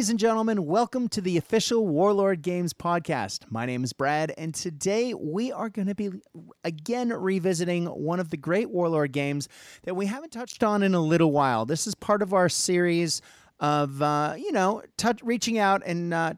Ladies and gentlemen, welcome to the official Warlord Games podcast. My name is Brad, and today we are going to be again revisiting one of the great Warlord games that we haven't touched on in a little while. This is part of our series of, uh, you know, touch, reaching out and uh,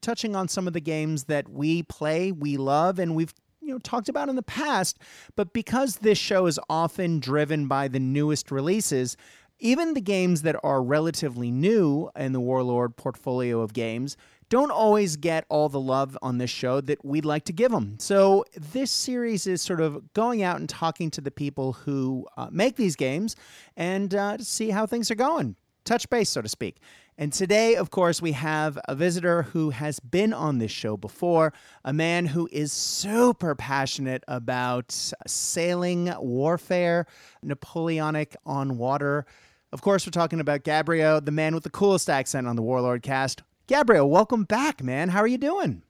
touching on some of the games that we play, we love, and we've you know talked about in the past but because this show is often driven by the newest releases even the games that are relatively new in the Warlord portfolio of games don't always get all the love on this show that we'd like to give them. So, this series is sort of going out and talking to the people who uh, make these games and uh, see how things are going, touch base, so to speak. And today, of course, we have a visitor who has been on this show before, a man who is super passionate about sailing warfare, Napoleonic on water of course, we're talking about Gabriel, the man with the coolest accent on the Warlord cast. Gabriel, welcome back, man. How are you doing?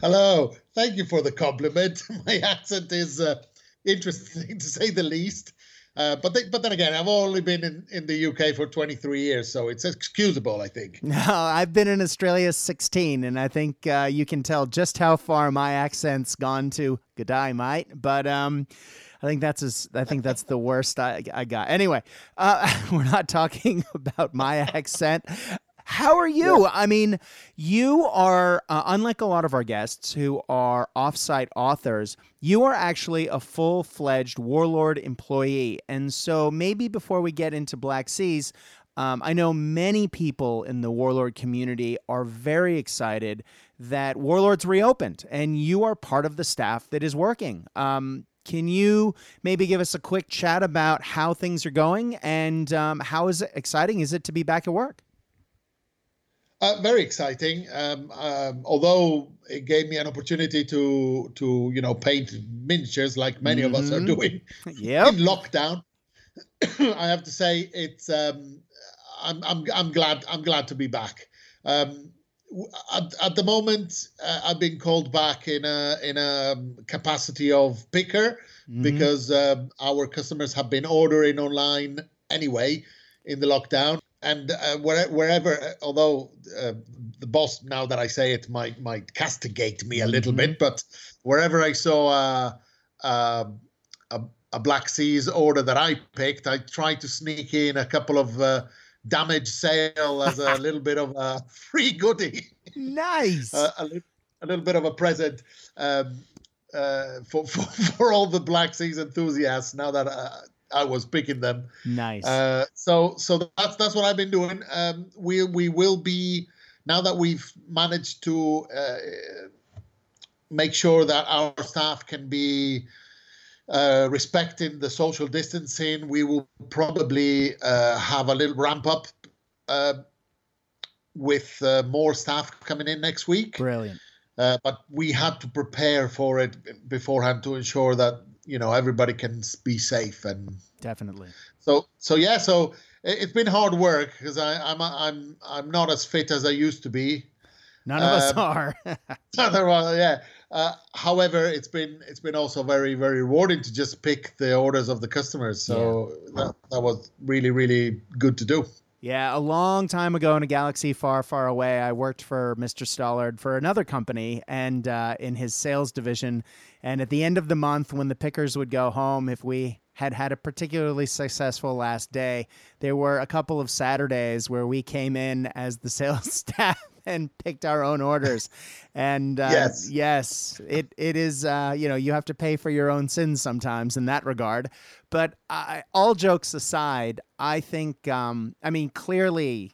Hello. Thank you for the compliment. My accent is uh, interesting to say the least. Uh, but they, but then again, I've only been in, in the UK for 23 years, so it's excusable, I think. No, I've been in Australia 16, and I think uh, you can tell just how far my accent's gone to. Good day, mate. But um, I think that's as, I think that's the worst I, I got. Anyway, uh, we're not talking about my accent. How are you? Yeah. I mean, you are, uh, unlike a lot of our guests who are offsite authors, you are actually a full fledged Warlord employee. And so maybe before we get into Black Seas, um, I know many people in the Warlord community are very excited that Warlord's reopened and you are part of the staff that is working. Um, can you maybe give us a quick chat about how things are going and um, how is it exciting is it to be back at work? Uh, very exciting. Um, um, although it gave me an opportunity to to you know paint miniatures like many mm-hmm. of us are mm-hmm. doing yep. in lockdown. I have to say it's um, I'm, I'm I'm glad I'm glad to be back. Um, at, at the moment, uh, I've been called back in a in a capacity of picker mm-hmm. because uh, our customers have been ordering online anyway in the lockdown. And uh, where, wherever, uh, although uh, the boss, now that I say it, might might castigate me a little mm-hmm. bit, but wherever I saw a, a, a, a Black Seas order that I picked, I tried to sneak in a couple of uh, damage sail as a little bit of a free goodie. Nice. uh, a, little, a, little bit of a present um, uh, for, for, for all the Black Seas enthusiasts. Now that uh, I was picking them. Nice. Uh, so so that's that's what I've been doing. Um, we we will be now that we've managed to uh, make sure that our staff can be uh, respecting the social distancing, we will probably uh, have a little ramp up uh, with uh, more staff coming in next week. Brilliant. Uh, but we had to prepare for it beforehand to ensure that you know everybody can be safe and definitely. So so yeah, so it's been hard work because I'm I'm I'm not as fit as I used to be. None of um, us are. yeah. Uh, however, it's been it's been also very very rewarding to just pick the orders of the customers. So yeah. that, that was really really good to do. Yeah, a long time ago in a galaxy far, far away, I worked for Mr. Stallard for another company and uh, in his sales division. And at the end of the month, when the pickers would go home, if we had had a particularly successful last day, there were a couple of Saturdays where we came in as the sales staff and picked our own orders. And uh, yes, yes, it it is. Uh, you know, you have to pay for your own sins sometimes in that regard. But I, all jokes aside, I think. Um, I mean, clearly.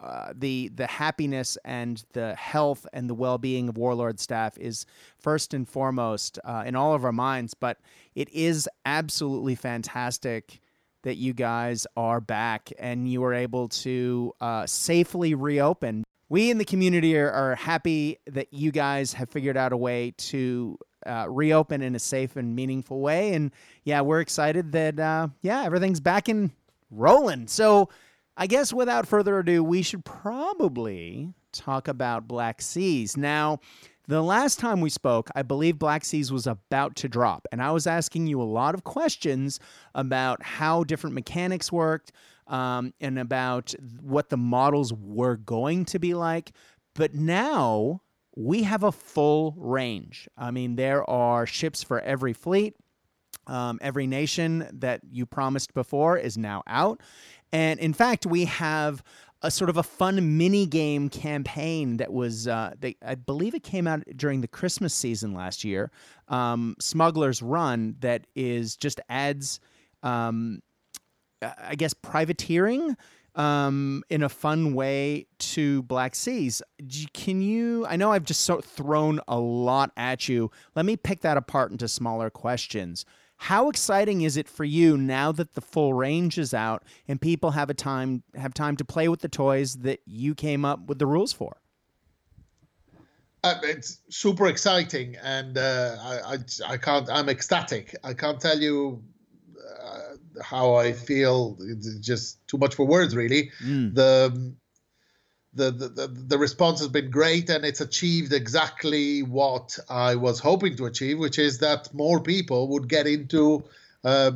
Uh, the the happiness and the health and the well being of Warlord staff is first and foremost uh, in all of our minds. But it is absolutely fantastic that you guys are back and you were able to uh, safely reopen we in the community are, are happy that you guys have figured out a way to uh, reopen in a safe and meaningful way. And yeah, we're excited that, uh, yeah, everything's back and rolling. So I guess without further ado, we should probably talk about Black Seas. Now, The last time we spoke, I believe Black Seas was about to drop, and I was asking you a lot of questions about how different mechanics worked um, and about what the models were going to be like. But now we have a full range. I mean, there are ships for every fleet. Um, every nation that you promised before is now out. And in fact, we have a sort of a fun mini game campaign that was, uh, they, I believe it came out during the Christmas season last year. Um, Smuggler's Run that is just adds, um, I guess, privateering um, in a fun way to Black Seas. Can you? I know I've just so thrown a lot at you. Let me pick that apart into smaller questions. How exciting is it for you now that the full range is out and people have a time have time to play with the toys that you came up with the rules for? Uh, it's super exciting, and uh, I, I, I can't. I'm ecstatic. I can't tell you how I feel. It's just too much for words, really. Mm. The the, the, the response has been great and it's achieved exactly what I was hoping to achieve, which is that more people would get into uh,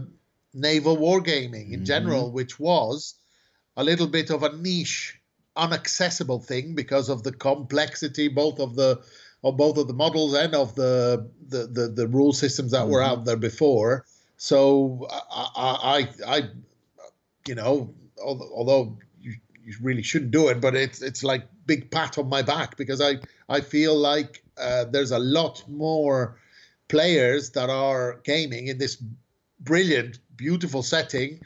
naval wargaming in mm-hmm. general, which was a little bit of a niche, unaccessible thing because of the complexity both of the of both of the models and of the the the, the rule systems that mm-hmm. were out there before. So I, I, I you know, although you really shouldn't do it, but it's it's like big pat on my back because I I feel like uh, there's a lot more players that are gaming in this brilliant, beautiful setting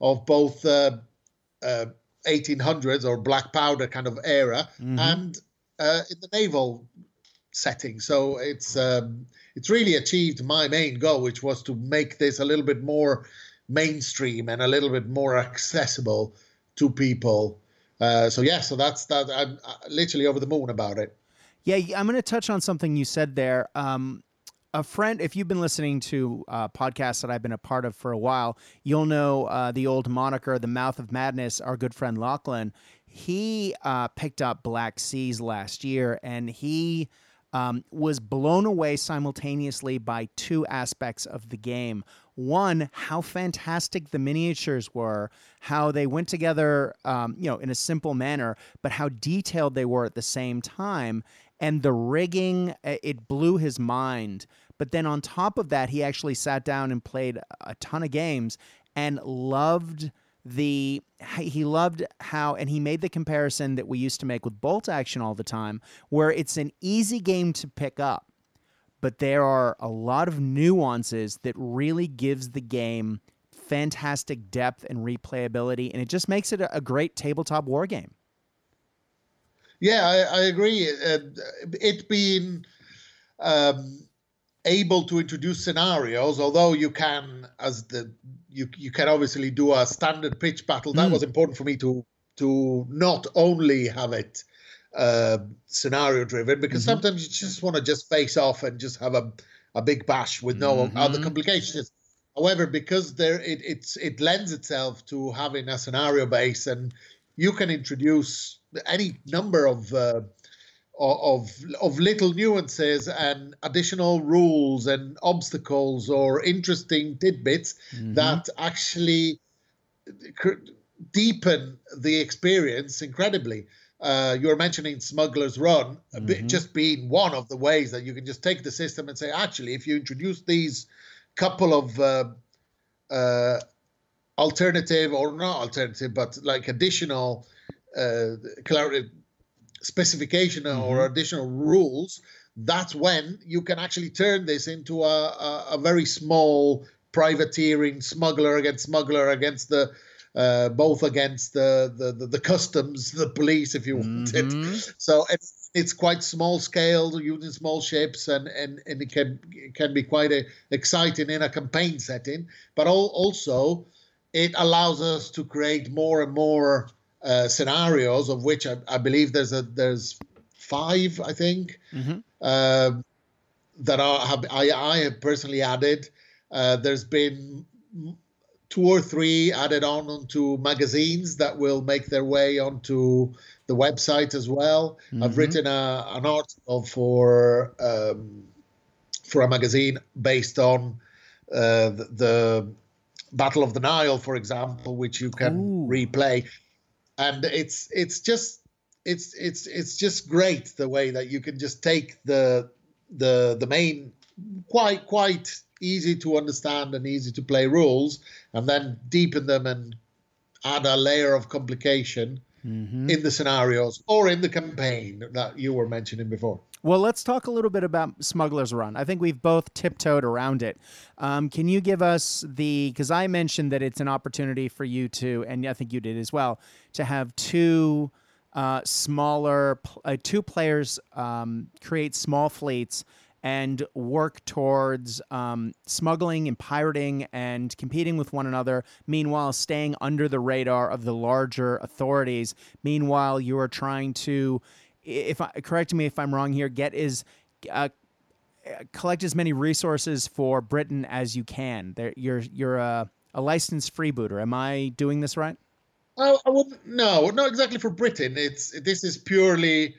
of both uh, uh, 1800s or black powder kind of era mm-hmm. and uh, in the naval setting. So it's um, it's really achieved my main goal, which was to make this a little bit more mainstream and a little bit more accessible to people. Uh, so yeah, so that's that. I'm uh, literally over the moon about it. Yeah, I'm going to touch on something you said there. Um, a friend, if you've been listening to uh, podcasts that I've been a part of for a while, you'll know uh, the old moniker, "The Mouth of Madness." Our good friend Lachlan, he uh, picked up Black Seas last year, and he um, was blown away simultaneously by two aspects of the game. One, how fantastic the miniatures were, how they went together, um, you know, in a simple manner, but how detailed they were at the same time. And the rigging, it blew his mind. But then on top of that, he actually sat down and played a ton of games and loved the he loved how and he made the comparison that we used to make with bolt action all the time where it's an easy game to pick up but there are a lot of nuances that really gives the game fantastic depth and replayability and it just makes it a, great tabletop war game. Yeah i, I agree. Uh, it being um, able to introduce scenarios although you can as the you you can obviously do a standard pitch battle that mm. was important for me to to not only have it uh, scenario driven because mm-hmm. sometimes you just want to just face off and just have a, a big bash with no mm-hmm. other complications however because there it it's it lends itself to having a scenario base and you can introduce any number of uh, of of little nuances and additional rules and obstacles or interesting tidbits mm-hmm. that actually deepen the experience incredibly. Uh, you're mentioning Smuggler's Run, mm-hmm. just being one of the ways that you can just take the system and say, actually, if you introduce these couple of uh, uh, alternative or not alternative, but like additional uh, specification mm-hmm. or additional rules, that's when you can actually turn this into a, a, a very small privateering smuggler against smuggler against the uh, both against the, the, the, the, customs, the police, if you wanted. Mm-hmm. So it's, it's quite small scale, using small ships, and, and, and it can it can be quite a, exciting in a campaign setting. But all, also, it allows us to create more and more uh, scenarios, of which I, I, believe there's a there's five, I think, mm-hmm. uh, that are have, I, I have personally added. Uh, there's been two or three added on onto magazines that will make their way onto the website as well. Mm-hmm. I've written a, an article for um, for a magazine based on uh, the, the, Battle of the Nile, for example, which you can Ooh. replay, and it's it's just it's it's it's just great the way that you can just take the the the main quite quite easy to understand and easy to play rules and then deepen them and add a layer of complication mm-hmm. in the scenarios or in the campaign that you were mentioning before. Well, let's talk a little bit about Smuggler's Run. I think we've both tiptoed around it. Um, can you give us the, because I mentioned that it's an opportunity for you to, and I think you did as well, to have two uh, smaller, uh, two players um, create small fleets and work towards um, smuggling and pirating and competing with one another, meanwhile, staying under the radar of the larger authorities. Meanwhile, you are trying to, if I, correct me if I'm wrong here, get is uh, collect as many resources for Britain as you can. There, you're you're a, a licensed freebooter. Am I doing this right? I, I wouldn't. No, not exactly for Britain. It's this is purely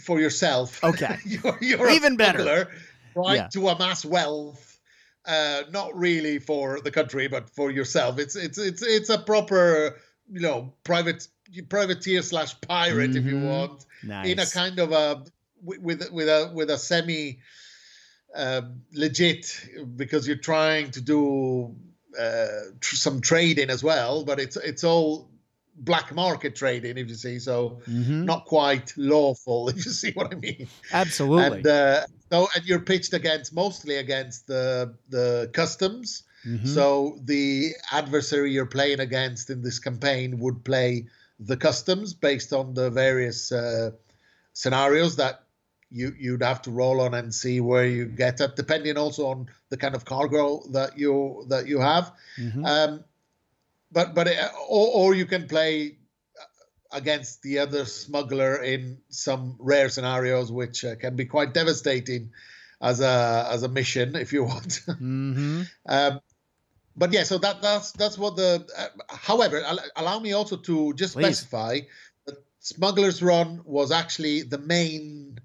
for yourself. Okay. you're, you're even better. Right yeah. to amass wealth, uh, not really for the country, but for yourself. It's it's it's it's a proper you know private privateer slash pirate mm-hmm. if you mm-hmm. want nice. in a kind of a with with a with a semi uh, legit because you're trying to do uh, tr- some trading as well, but it's it's all black market trading, if you see. So mm-hmm. not quite lawful, if you see what I mean. Absolutely. And uh, so, and you're pitched against mostly against the the customs. Mm-hmm. So the adversary you're playing against in this campaign would play the customs based on the various uh, scenarios that you you'd have to roll on and see where you get at, depending also on the kind of cargo that you that you have. Mm-hmm. Um, but but uh, or, or you can play against the other smuggler in some rare scenarios, which uh, can be quite devastating as a as a mission if you want. Mm-hmm. um, but yeah, so that that's that's what the. Uh, however, allow me also to just Please. specify that Smuggler's Run was actually the main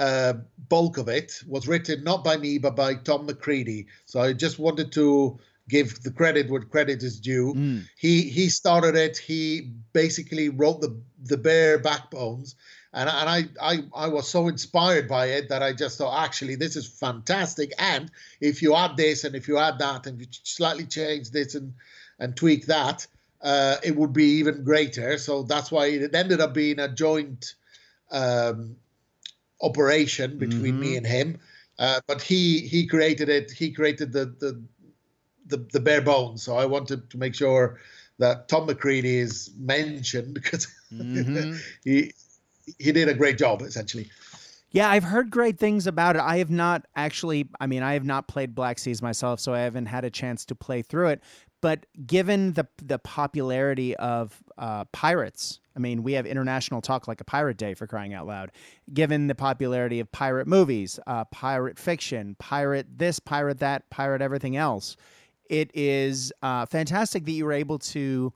uh, bulk of it was written not by me but by Tom McCready. So I just wanted to give the credit where credit is due. Mm. He he started it. He basically wrote the the bare backbones, and and I I I was so inspired by it that I just thought actually this is fantastic. And if you add this and if you add that and you slightly change this and and tweak that, uh, it would be even greater. So that's why it ended up being a joint um, operation between mm-hmm. me and him. Uh, but he he created it. He created the the the, the bare bones. So I wanted to make sure that Tom McCready is mentioned because mm-hmm. he he did a great job essentially. Yeah, I've heard great things about it. I have not actually, I mean, I have not played Black Seas myself, so I haven't had a chance to play through it. But given the the popularity of uh, pirates, I mean, we have International Talk Like a Pirate Day for crying out loud. Given the popularity of pirate movies, uh, pirate fiction, pirate this, pirate that, pirate everything else, it is uh, fantastic that you were able to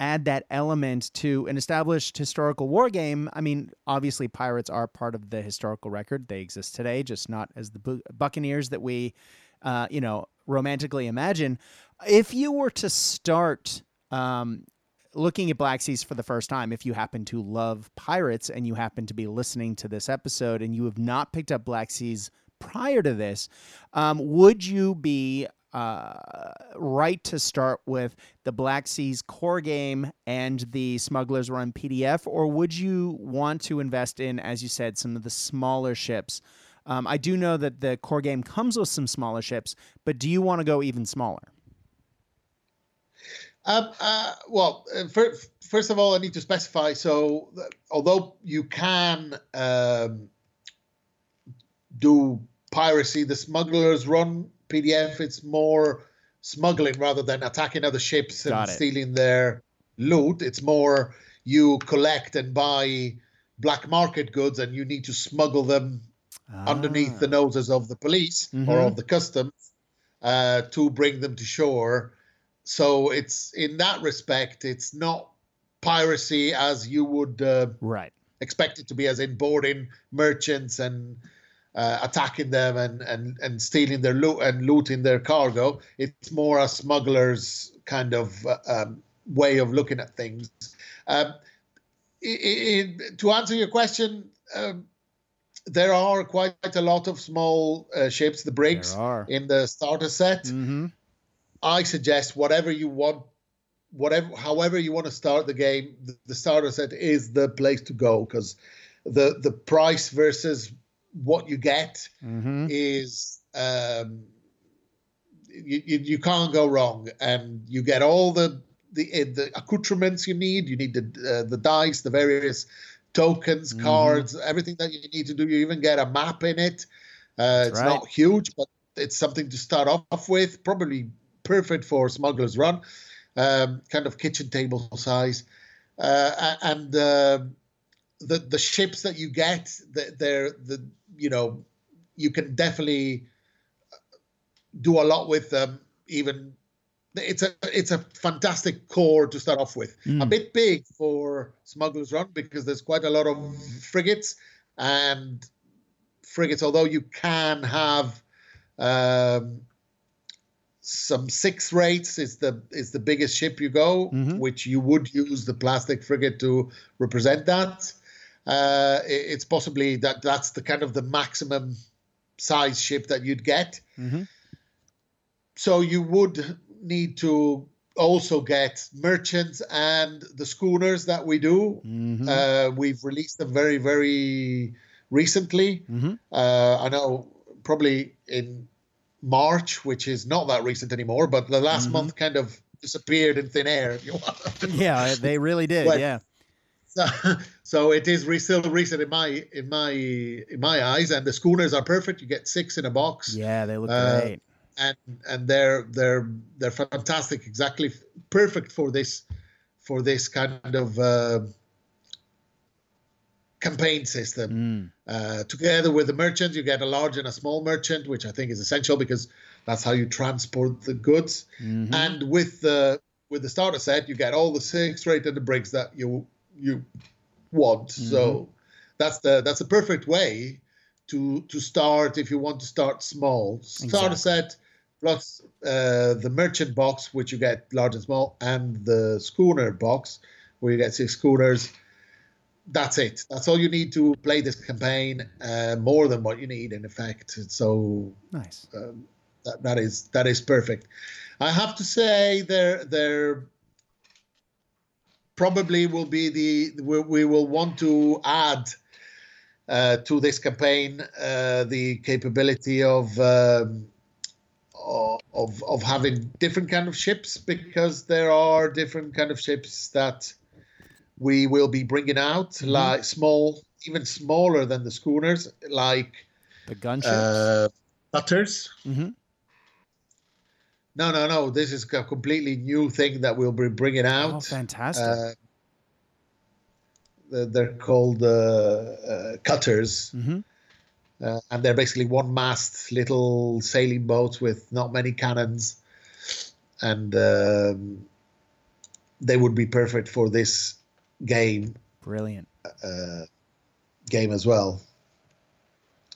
add that element to an established historical war game. I mean, obviously, pirates are part of the historical record. They exist today, just not as the bu- buccaneers that we, uh, you know, romantically imagine. If you were to start um, looking at Black Seas for the first time, if you happen to love pirates and you happen to be listening to this episode and you have not picked up Black Seas prior to this, um, would you be uh, right to start with the Black Seas core game and the Smugglers Run PDF, or would you want to invest in, as you said, some of the smaller ships? Um, I do know that the core game comes with some smaller ships, but do you want to go even smaller? Um, uh, well, uh, for, first of all, I need to specify. So, although you can um, do piracy, the smugglers run PDF, it's more smuggling rather than attacking other ships and stealing their loot. It's more you collect and buy black market goods and you need to smuggle them ah. underneath the noses of the police mm-hmm. or of the customs uh, to bring them to shore. So it's in that respect, it's not piracy as you would uh, right expect it to be, as in boarding merchants and uh, attacking them and, and, and stealing their loot and looting their cargo. It's more a smuggler's kind of uh, um, way of looking at things. Um, it, it, to answer your question, um, there are quite a lot of small uh, ships, the brigs, in the starter set. Mm-hmm. I suggest whatever you want, whatever, however you want to start the game, the, the starter set is the place to go because the the price versus what you get mm-hmm. is um, you, you, you can't go wrong, and you get all the the eh, the accoutrements you need. You need the uh, the dice, the various tokens, mm-hmm. cards, everything that you need to do. You even get a map in it. Uh, it's right. not huge, but it's something to start off with. Probably perfect for Smuggler's Run, um, kind of kitchen table size, uh, and uh, the the ships that you get, they're the you know you can definitely do a lot with them. Even it's a it's a fantastic core to start off with. Mm. A bit big for Smuggler's Run because there's quite a lot of frigates and frigates. Although you can have um, some six rates is the is the biggest ship you go, mm-hmm. which you would use the plastic frigate to represent that. Uh, it's possibly that that's the kind of the maximum size ship that you'd get. Mm-hmm. So you would need to also get merchants and the schooners that we do. Mm-hmm. Uh, we've released them very, very recently. Mm-hmm. Uh, I know probably in March, which is not that recent anymore, but the last mm-hmm. month kind of disappeared in thin air. If you want. yeah, they really did. yeah. So, so it is re- still recent in my in my in my eyes, and the schooners are perfect. You get six in a box. Yeah, they look uh, great, and and they're they're they're fantastic. Exactly perfect for this for this kind of uh, campaign system. Mm. Uh, together with the merchant, you get a large and a small merchant, which I think is essential because that's how you transport the goods. Mm-hmm. And with the with the starter set, you get all the six rated the brigs that you you want. Mm-hmm. So that's the that's a perfect way to to start if you want to start small. Starter set plus uh, the merchant box, which you get large and small, and the schooner box, where you get six schooners. That's it. That's all you need to play this campaign. Uh, more than what you need, in effect. So nice. Um, that, that is that is perfect. I have to say, they're they're probably will be the we, we will want to add uh, to this campaign uh, the capability of, um, of of having different kind of ships because there are different kind of ships that we will be bringing out mm-hmm. like small even smaller than the schooners like the gunships uh, cutters mm-hmm. No, no, no. This is a completely new thing that we'll be bringing oh, out. Oh, fantastic! Uh, they're called uh, uh, cutters, mm-hmm. Uh, and they're basically one mast little sailing boats with not many cannons, and um, they would be perfect for this game. Brilliant uh, game as well.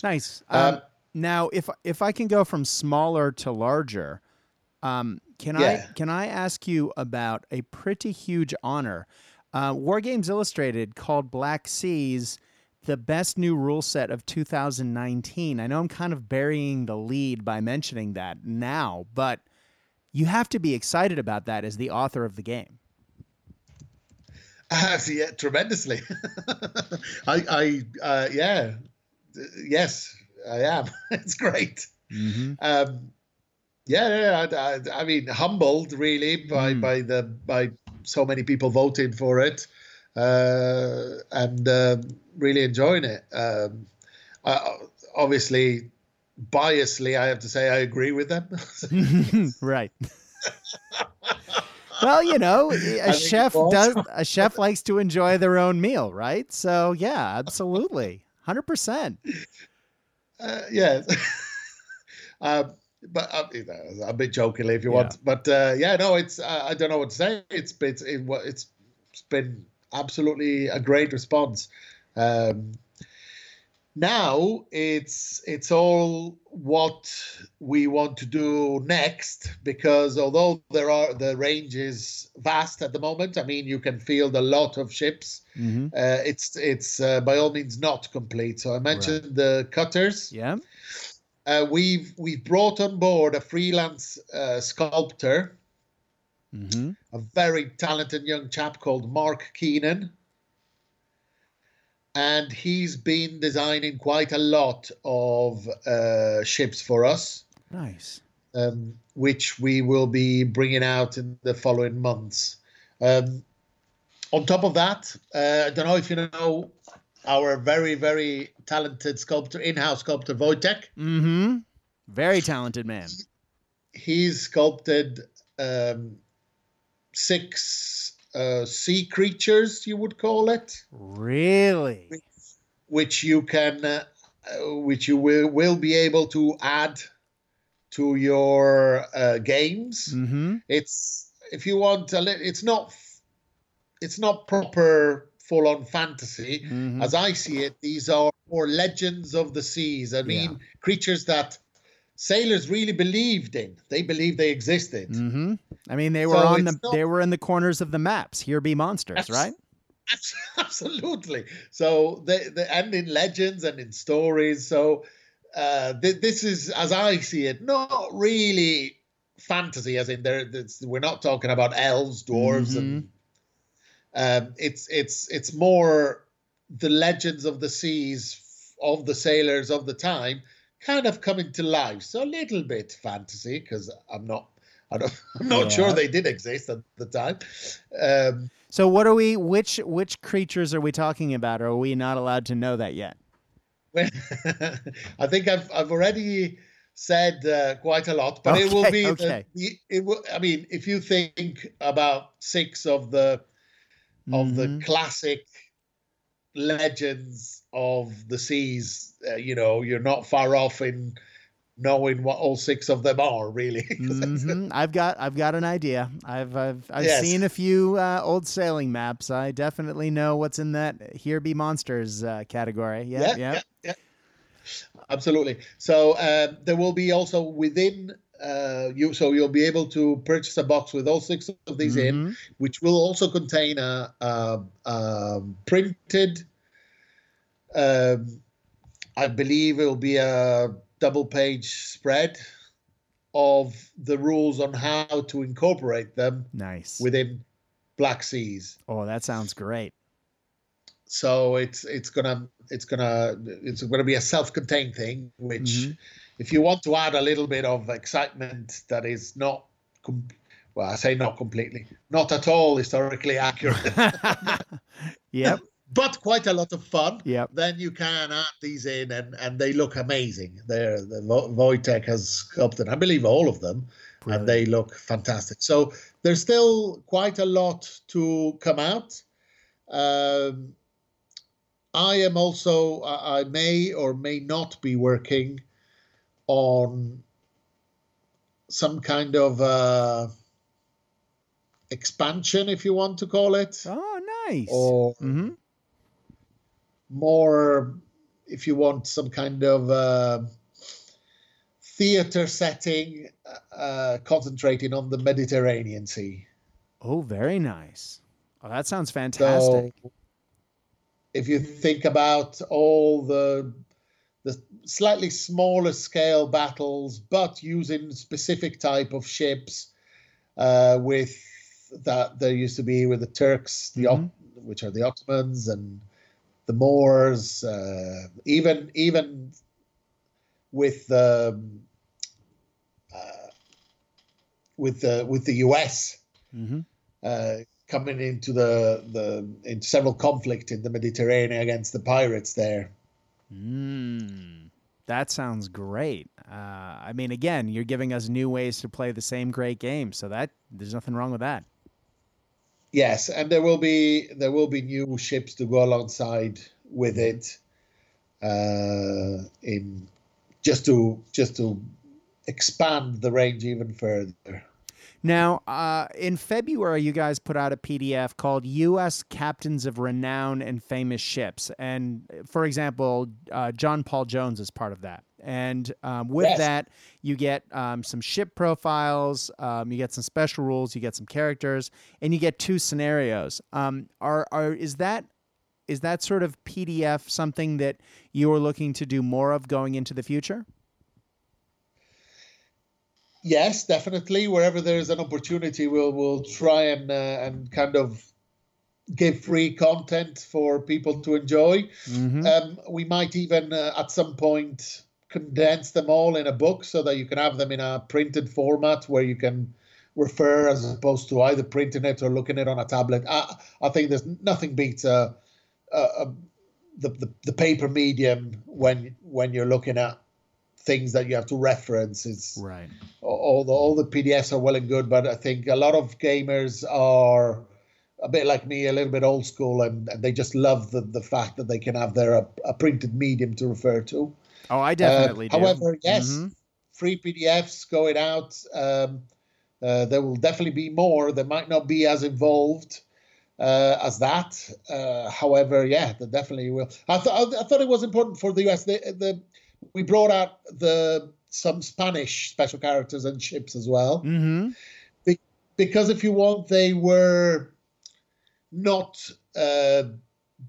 Nice. Um, now, if if I can go from smaller to larger, um, can yeah. I can I ask you about a pretty huge honor? Uh, Wargames Illustrated called Black Seas the best new rule set of 2019. I know I'm kind of burying the lead by mentioning that now, but you have to be excited about that as the author of the game. Uh, yeah, tremendously. I, I, uh, yeah, yes, I am. it's great. Mm-hmm. Um, yeah, yeah I, I, mean, humbled really by mm. by the by so many people voting for it, uh, and um, really enjoying it. Um, I, obviously, biasly, I have to say I agree with them. right. well, you know, a chef does a chef likes to enjoy their own meal, right? So yeah, absolutely, hundred percent. Uh, yeah. um, but uh, a bit jokingly if you yeah. want. But uh, yeah, no, it's uh, I don't know what to say. It's it's it, it's it's been absolutely a great response. Um, now it's it's all what we want to do next because although there are the range is vast at the moment i mean you can field a lot of ships Mm-hmm. uh, it's it's uh, by all means not complete so i mentioned the cutters Yeah. Uh, we've we've brought on board a freelance uh, sculptor Mm-hmm. a very talented young chap called mark keenan and he's been designing quite a lot of uh, ships for us Nice. um, which we will be bringing out in the following months. Um, on top of that, uh, I don't know if you know our very, very talented sculptor, in-house sculptor Wojtek. Mm-hmm. Very talented man. He's sculpted um, six uh, sea creatures, you would call it, Really? which you can, uh, uh, which you will, will be able to add to your uh, games. Mm-hmm. it's if you want a li- it's not it's not proper full on fantasy Mhm. as i see it these are more legends of the seas i mean creatures that sailors really believed in they believed they existed Mm-hmm. I mean, they were So on the not- they were in the corners of the maps. Here be monsters, Abs- right? Abs- absolutely so they, they and in legends and in stories so uh th- this is as i see it not really fantasy as in there we're not talking about elves dwarves and um it's it's it's more the legends of the seas of the sailors of the time kind of coming to life so a little bit fantasy because i'm not I don't, I'm not Yeah. sure they did exist at the time. Um, So what are we? Which which creatures are we talking about? Or are we not allowed to know that yet? Well, I think I've I've already said uh, quite a lot, but it will be okay. the, the it will. I mean, if you think about six of the of the Mhm. classic legends of the seas, uh, you know, you're not far off in knowing what all six of them are, really. Mhm. I've got I've got an idea. I've I've I've Yes. seen a few uh, old sailing maps. I definitely know what's in that "Here Be Monsters" uh, category. Yeah, yeah. yeah. Absolutely. So uh, there will be also within uh, you, so you'll be able to purchase a box with all six of these in, Mhm. which will also contain a, a, a printed. Um, I believe it will be a double-page spread of the rules on how to incorporate them Nice. within Black Seas. oh, that sounds great. so it's it's gonna it's gonna it's gonna be a self-contained thing which Mhm. If you want to add a little bit of excitement that is not com- well i say not completely not at all historically accurate yep. but quite a lot of fun Yep. then you can add these in and and they look amazing they're the Wojtek has sculpted i believe all of them and they look fantastic so there's still quite a lot to come out um, I am also, I may or may not be working on some kind of uh, expansion, if you want to call it, Oh, nice. or hmm more, if you want, some kind of uh, theater setting uh, concentrating on the Mediterranean Sea. Oh, very nice. Oh, that sounds fantastic. So if you think about all the the slightly smaller scale battles, but using specific type of ships, uh, with that there used to be with the Turks, the Ot- which are the Ottomans and the Moors, uh, even even with um, uh, with the with the US hmm uh, coming into the the in several conflict in the Mediterranean against the pirates there. Mm, that sounds great. Uh, I mean, again, you're giving us new ways to play the same great game, so that there's nothing wrong with that. Yes, and there will be there will be new ships to go alongside with it, uh, in just to just to expand the range even further. Now, uh, in February, you guys put out a PDF called U.S. Captains of Renown and Famous Ships. And for example, uh, John Paul Jones is part of that. And um, with yes. that, you get um, some ship profiles, um, you get some special rules, you get some characters, and you get two scenarios. Um, are, are is that is that sort of PDF something that you are looking to do more of going into the future? Yes, definitely. Wherever there's an opportunity, we'll we'll try and uh, and kind of give free content for people to enjoy. Mm-hmm. Um, we might even uh, at some point condense them all in a book so that you can have them in a printed format where you can refer as opposed to either printing it or looking it on a tablet. I, I think there's nothing beats uh, uh, the, the the paper medium when when you're looking at things that you have to reference. It's right. All the all the PDFs are well and good, but I think a lot of gamers are a bit like me, a little bit old school, and, and they just love the, the fact that they can have their a, a printed medium to refer to. Oh, I definitely uh, However, yes, mm-hmm. free PDFs going out. Um, uh, there will definitely be more. They might not be as involved uh, as that. Uh, however, yeah, they definitely will. I thought I thought it was important for the US. The, the we brought out the some Spanish special characters and ships as well. Mm-hmm. Be, because if you want, they were not uh,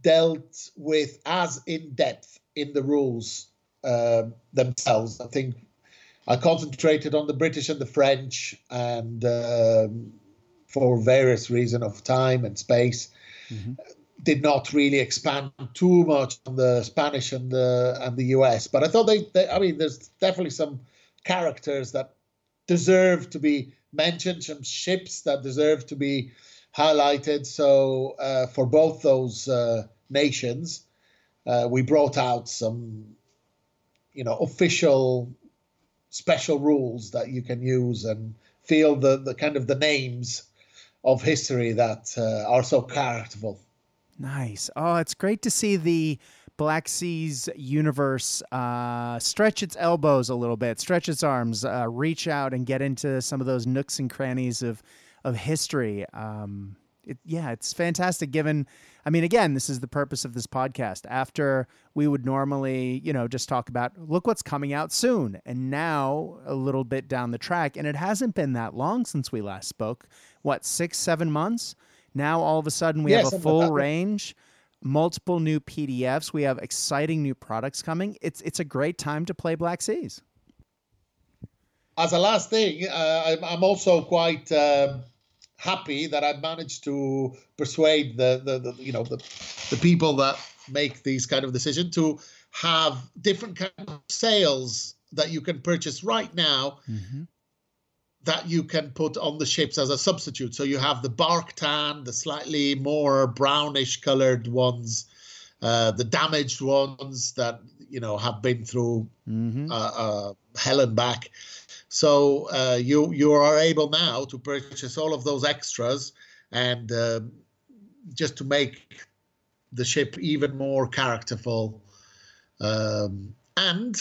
dealt with as in depth in the rules uh, themselves. I think I concentrated on the British and the French, and um, for various reasons of time and space. Mm-hmm did not really expand too much on the Spanish and the and the US. But I thought they, they I mean, there's definitely some characters that deserve to be mentioned, some ships that deserve to be highlighted. So uh, for both those uh, nations, uh, we brought out some, you know, official special rules that you can use and feel the the kind of the names of history that uh, are so characterful. Nice. Oh, it's great to see the Black Seas universe uh, stretch its elbows a little bit, stretch its arms, uh, reach out and get into some of those nooks and crannies of of history. Um, it, yeah, it's fantastic. Given, I mean, again, this is the purpose of this podcast. After we would normally, you know, just talk about look what's coming out soon, and now a little bit down the track, and it hasn't been that long since we last spoke. What six, seven months? Now all of a sudden we have a full range, multiple new PDFs. We have exciting new products coming. It's it's a great time to play Black Seas. As a last thing, uh, I'm, also quite uh, happy that I managed to persuade the, the, the you know the the people that make these kind of decisions to have different kind of sails that you can purchase right now mm-hmm that you can put on the ships as a substitute. So you have the bark tan, the slightly more brownish colored ones, uh, the damaged ones that you know have been through mm-hmm. uh, uh, hell and back. So uh, you you are able now to purchase all of those extras and um, just to make the ship even more characterful. Um, and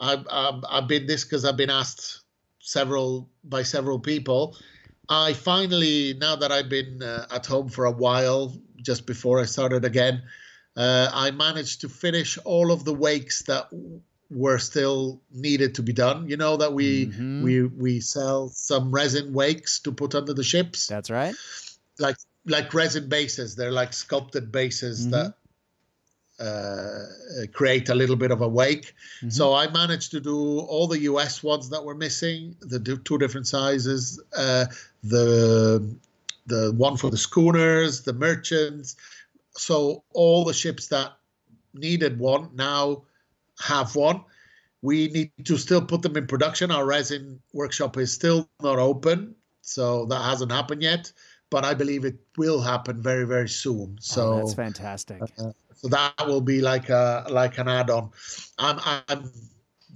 I've, I've, I've been this because I've been asked several by several people. I finally, now that I've been uh, at home for a while, just before I started again, uh, I managed to finish all of the wakes that were still needed to be done. You know that we mm-hmm. we we sell some resin wakes to put under the ships. That's right. Like like resin bases. They're like sculpted bases mm-hmm. that uh, create a little bit of a wake. Mm-hmm. So I managed to do all the US ones that were missing, the two different sizes, uh, the the one for the schooners, the merchants. So all the ships that needed one now have one. We need to still put them in production. Our resin workshop is still not open, so that hasn't happened yet. But I believe it will happen very, very soon. Oh, so oh, that's fantastic. Uh, so that will be like a like an add-on. I'm, I'm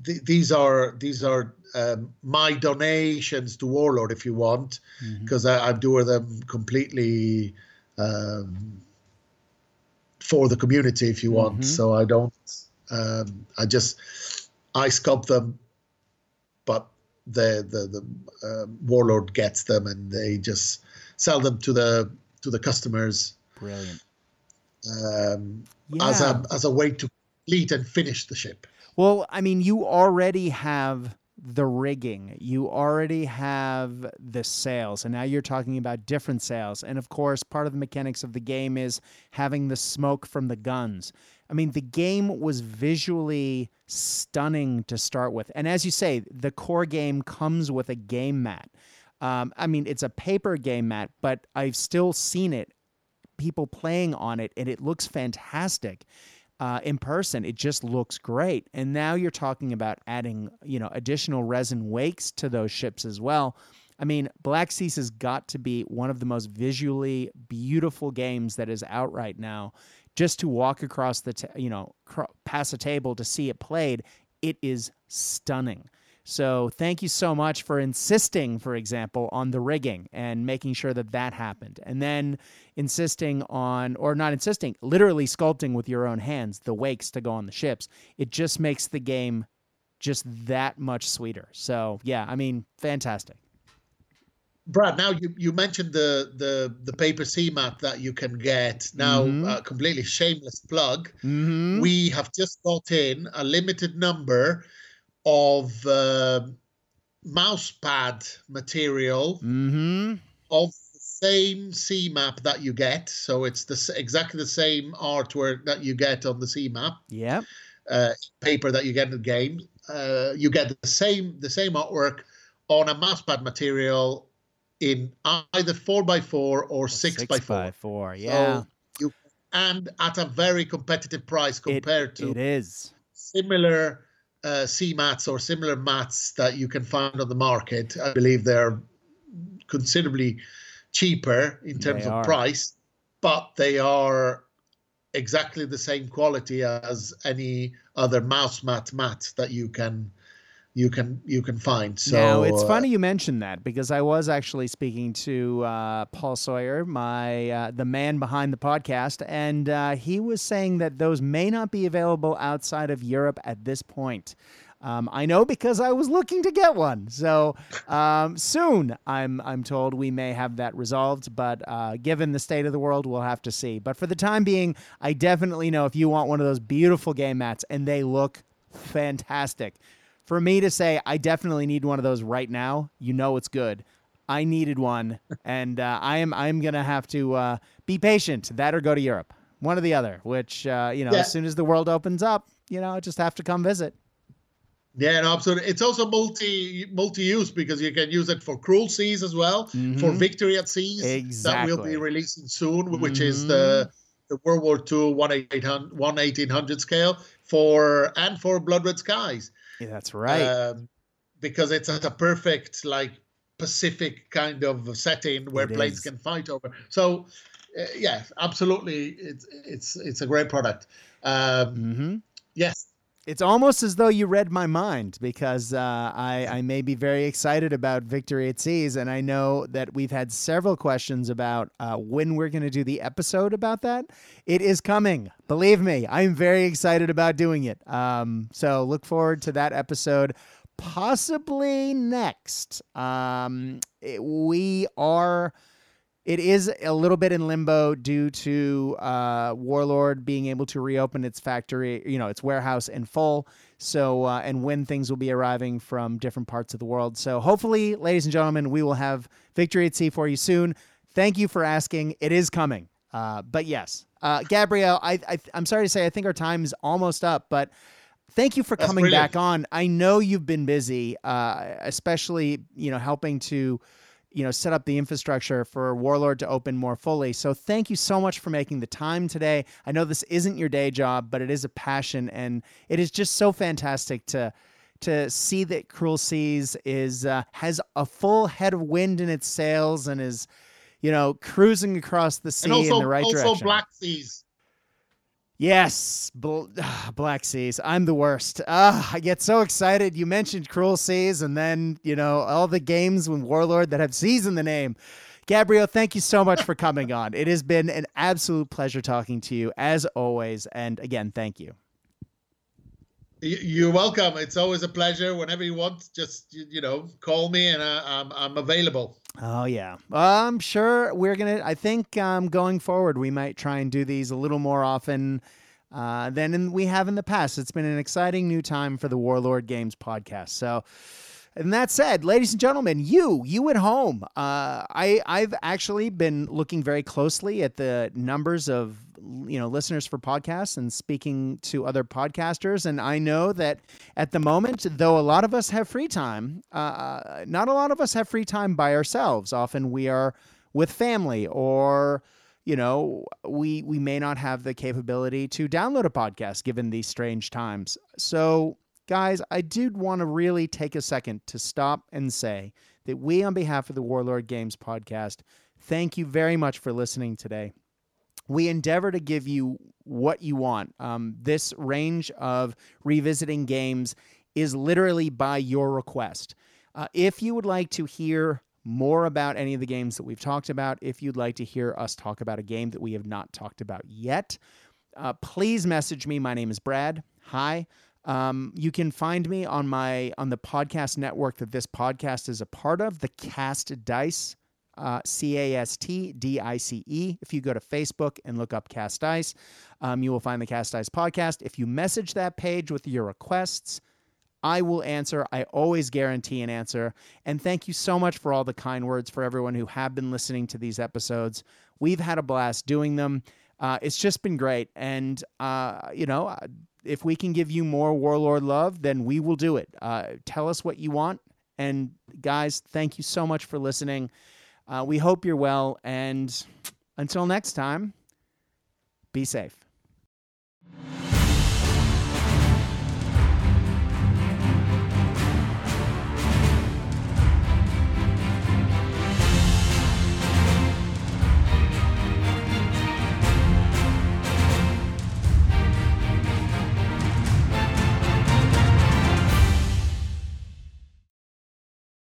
th- these are these are um, my donations to Warlord, if you want, because mm-hmm. I'm doing them completely um, for the community, if you want. Mm-hmm. So I don't. Um, I just I sculpt them, but the the the uh, warlord gets them and they just sell them to the to the customers. Brilliant. Um, yeah. As a as a way to complete and finish the ship. Well, I mean, you already have the rigging, you already have the sails, and now you're talking about different sails. And of course, part of the mechanics of the game is having the smoke from the guns. I mean, the game was visually stunning to start with. And as you say, the core game comes with a game mat. Um, I mean, it's a paper game mat, but I've still seen it, people playing on it, and it looks fantastic. Uh, in person, it just looks great. And now you're talking about adding, you know, additional resin wakes to those ships as well. I mean, Black Seas has got to be one of the most visually beautiful games that is out right now just to walk across the, you know, cr- pass a table to see it played, it is stunning. So thank you so much for insisting, for example, on the rigging and making sure that that happened. And then insisting on, or not insisting, literally sculpting with your own hands the wakes to go on the ships. It just makes the game just that much sweeter. So yeah, I mean, fantastic. Brad, now you, you mentioned the, the the paper sea map that you can get. Now, mm-hmm. uh, completely shameless plug. Mm-hmm. We have just got in a limited number of uh, mouse pad material mm-hmm. of the same sea map that you get. So it's the exactly the same artwork that you get on the sea map. Yeah. Uh, paper that you get in the game. Uh, you get the same the same artwork on a mousepad material in either four by four or six, six by four. By four, yeah. So you, and at a very competitive price compared it, to it is similar uh, sea mats or similar mats that you can find on the market. I believe they're considerably cheaper in terms they of are. price, but they are exactly the same quality as any other mouse mat mat that you can you can you can find. So now it's uh, funny you mentioned that because I was actually speaking to uh, Paul Sawyer, my uh, the man behind the podcast, and uh, he was saying that those may not be available outside of Europe at this point. Um, I know because I was looking to get one. So um, soon, I'm I'm told we may have that resolved. But uh, given the state of the world, we'll have to see. But for the time being, I definitely know if you want one of those beautiful game mats, and they look fantastic for me to say I definitely need one of those right now, you know it's good. I needed one, and uh, I am I'm gonna have to uh, be patient. That or go to Europe, one or the other. Which uh, you know, yeah. as soon as the world opens up, you know, I just have to come visit. Yeah, no, absolutely. It's also multi multi use because you can use it for Cruel Seas as well, mm-hmm. for Victory at Seas exactly. that will be releasing soon, which mm-hmm. is the the World War II 1800 scale for and for Blood Red Skies. Yeah, that's right. Um, because it's at a perfect like Pacific kind of setting where it planes is. can fight over. So, uh, yeah, absolutely, it's it's it's a great product. Um, mm-hmm. Yes, it's almost as though you read my mind because uh, I, I may be very excited about Victory at Seas, and I know that we've had several questions about uh, when we're going to do the episode about that. It is coming, believe me. I'm very excited about doing it. Um, so look forward to that episode, possibly next. Um, it, we are it is a little bit in limbo due to uh, Warlord being able to reopen its factory, you know, its warehouse in full. So, uh, and when things will be arriving from different parts of the world. So, hopefully, ladies and gentlemen, we will have Victory at Sea for you soon. Thank you for asking. It is coming. Uh, but yes, uh, Gabriel, I, I, I'm sorry to say, I think our time is almost up, but thank you for That's coming brilliant. back on. I know you've been busy, uh, especially, you know, helping to you know set up the infrastructure for warlord to open more fully. So thank you so much for making the time today. I know this isn't your day job but it is a passion and it is just so fantastic to to see that cruel seas is uh, has a full head of wind in its sails and is you know cruising across the sea also, in the right direction. also direction. Black seas Yes, Bl- Black Seas. I'm the worst. Uh, I get so excited. You mentioned Cruel Seas, and then, you know, all the games with Warlord that have seas in the name. Gabriel, thank you so much for coming on. It has been an absolute pleasure talking to you, as always. And again, thank you. You're welcome. It's always a pleasure. Whenever you want, just you, know, call me and I, I'm I'm available. Oh yeah, I'm sure we're gonna. I think um, going forward, we might try and do these a little more often uh, than in, we have in the past. It's been an exciting new time for the Warlord Games podcast. So. And that said, ladies and gentlemen, you, you at home, uh, I, I've actually been looking very closely at the numbers of you know listeners for podcasts and speaking to other podcasters. And i know that at the moment though a lot of us have free time uh, not a lot of us have free time by ourselves. Often we are with family or you know we we may not have the capability to download a podcast given these strange times. So Guys, I did want to really take a second to stop and say that we, on behalf of the Warlord Games podcast, thank you very much for listening today. We endeavor to give you what you want. Um, this range of revisiting games is literally by your request. Uh, if you would like to hear more about any of the games that we've talked about, if you'd like to hear us talk about a game that we have not talked about yet, uh, please message me. My name is Brad. Hi. Um, you can find me on my on the podcast network that this podcast is a part of, the Cast Dice, uh, C A S T D I C E. If you go to Facebook and look up Cast Dice, um, you will find the Cast Dice podcast. If you message that page with your requests, I will answer. I always guarantee an answer. And thank you so much for all the kind words for everyone who have been listening to these episodes. We've had a blast doing them. Uh, it's just been great. And, uh, you know, if we can give you more Warlord love, then we will do it. Uh, tell us what you want. And guys, thank you so much for listening. Uh, we hope you're well. And until next time, be safe.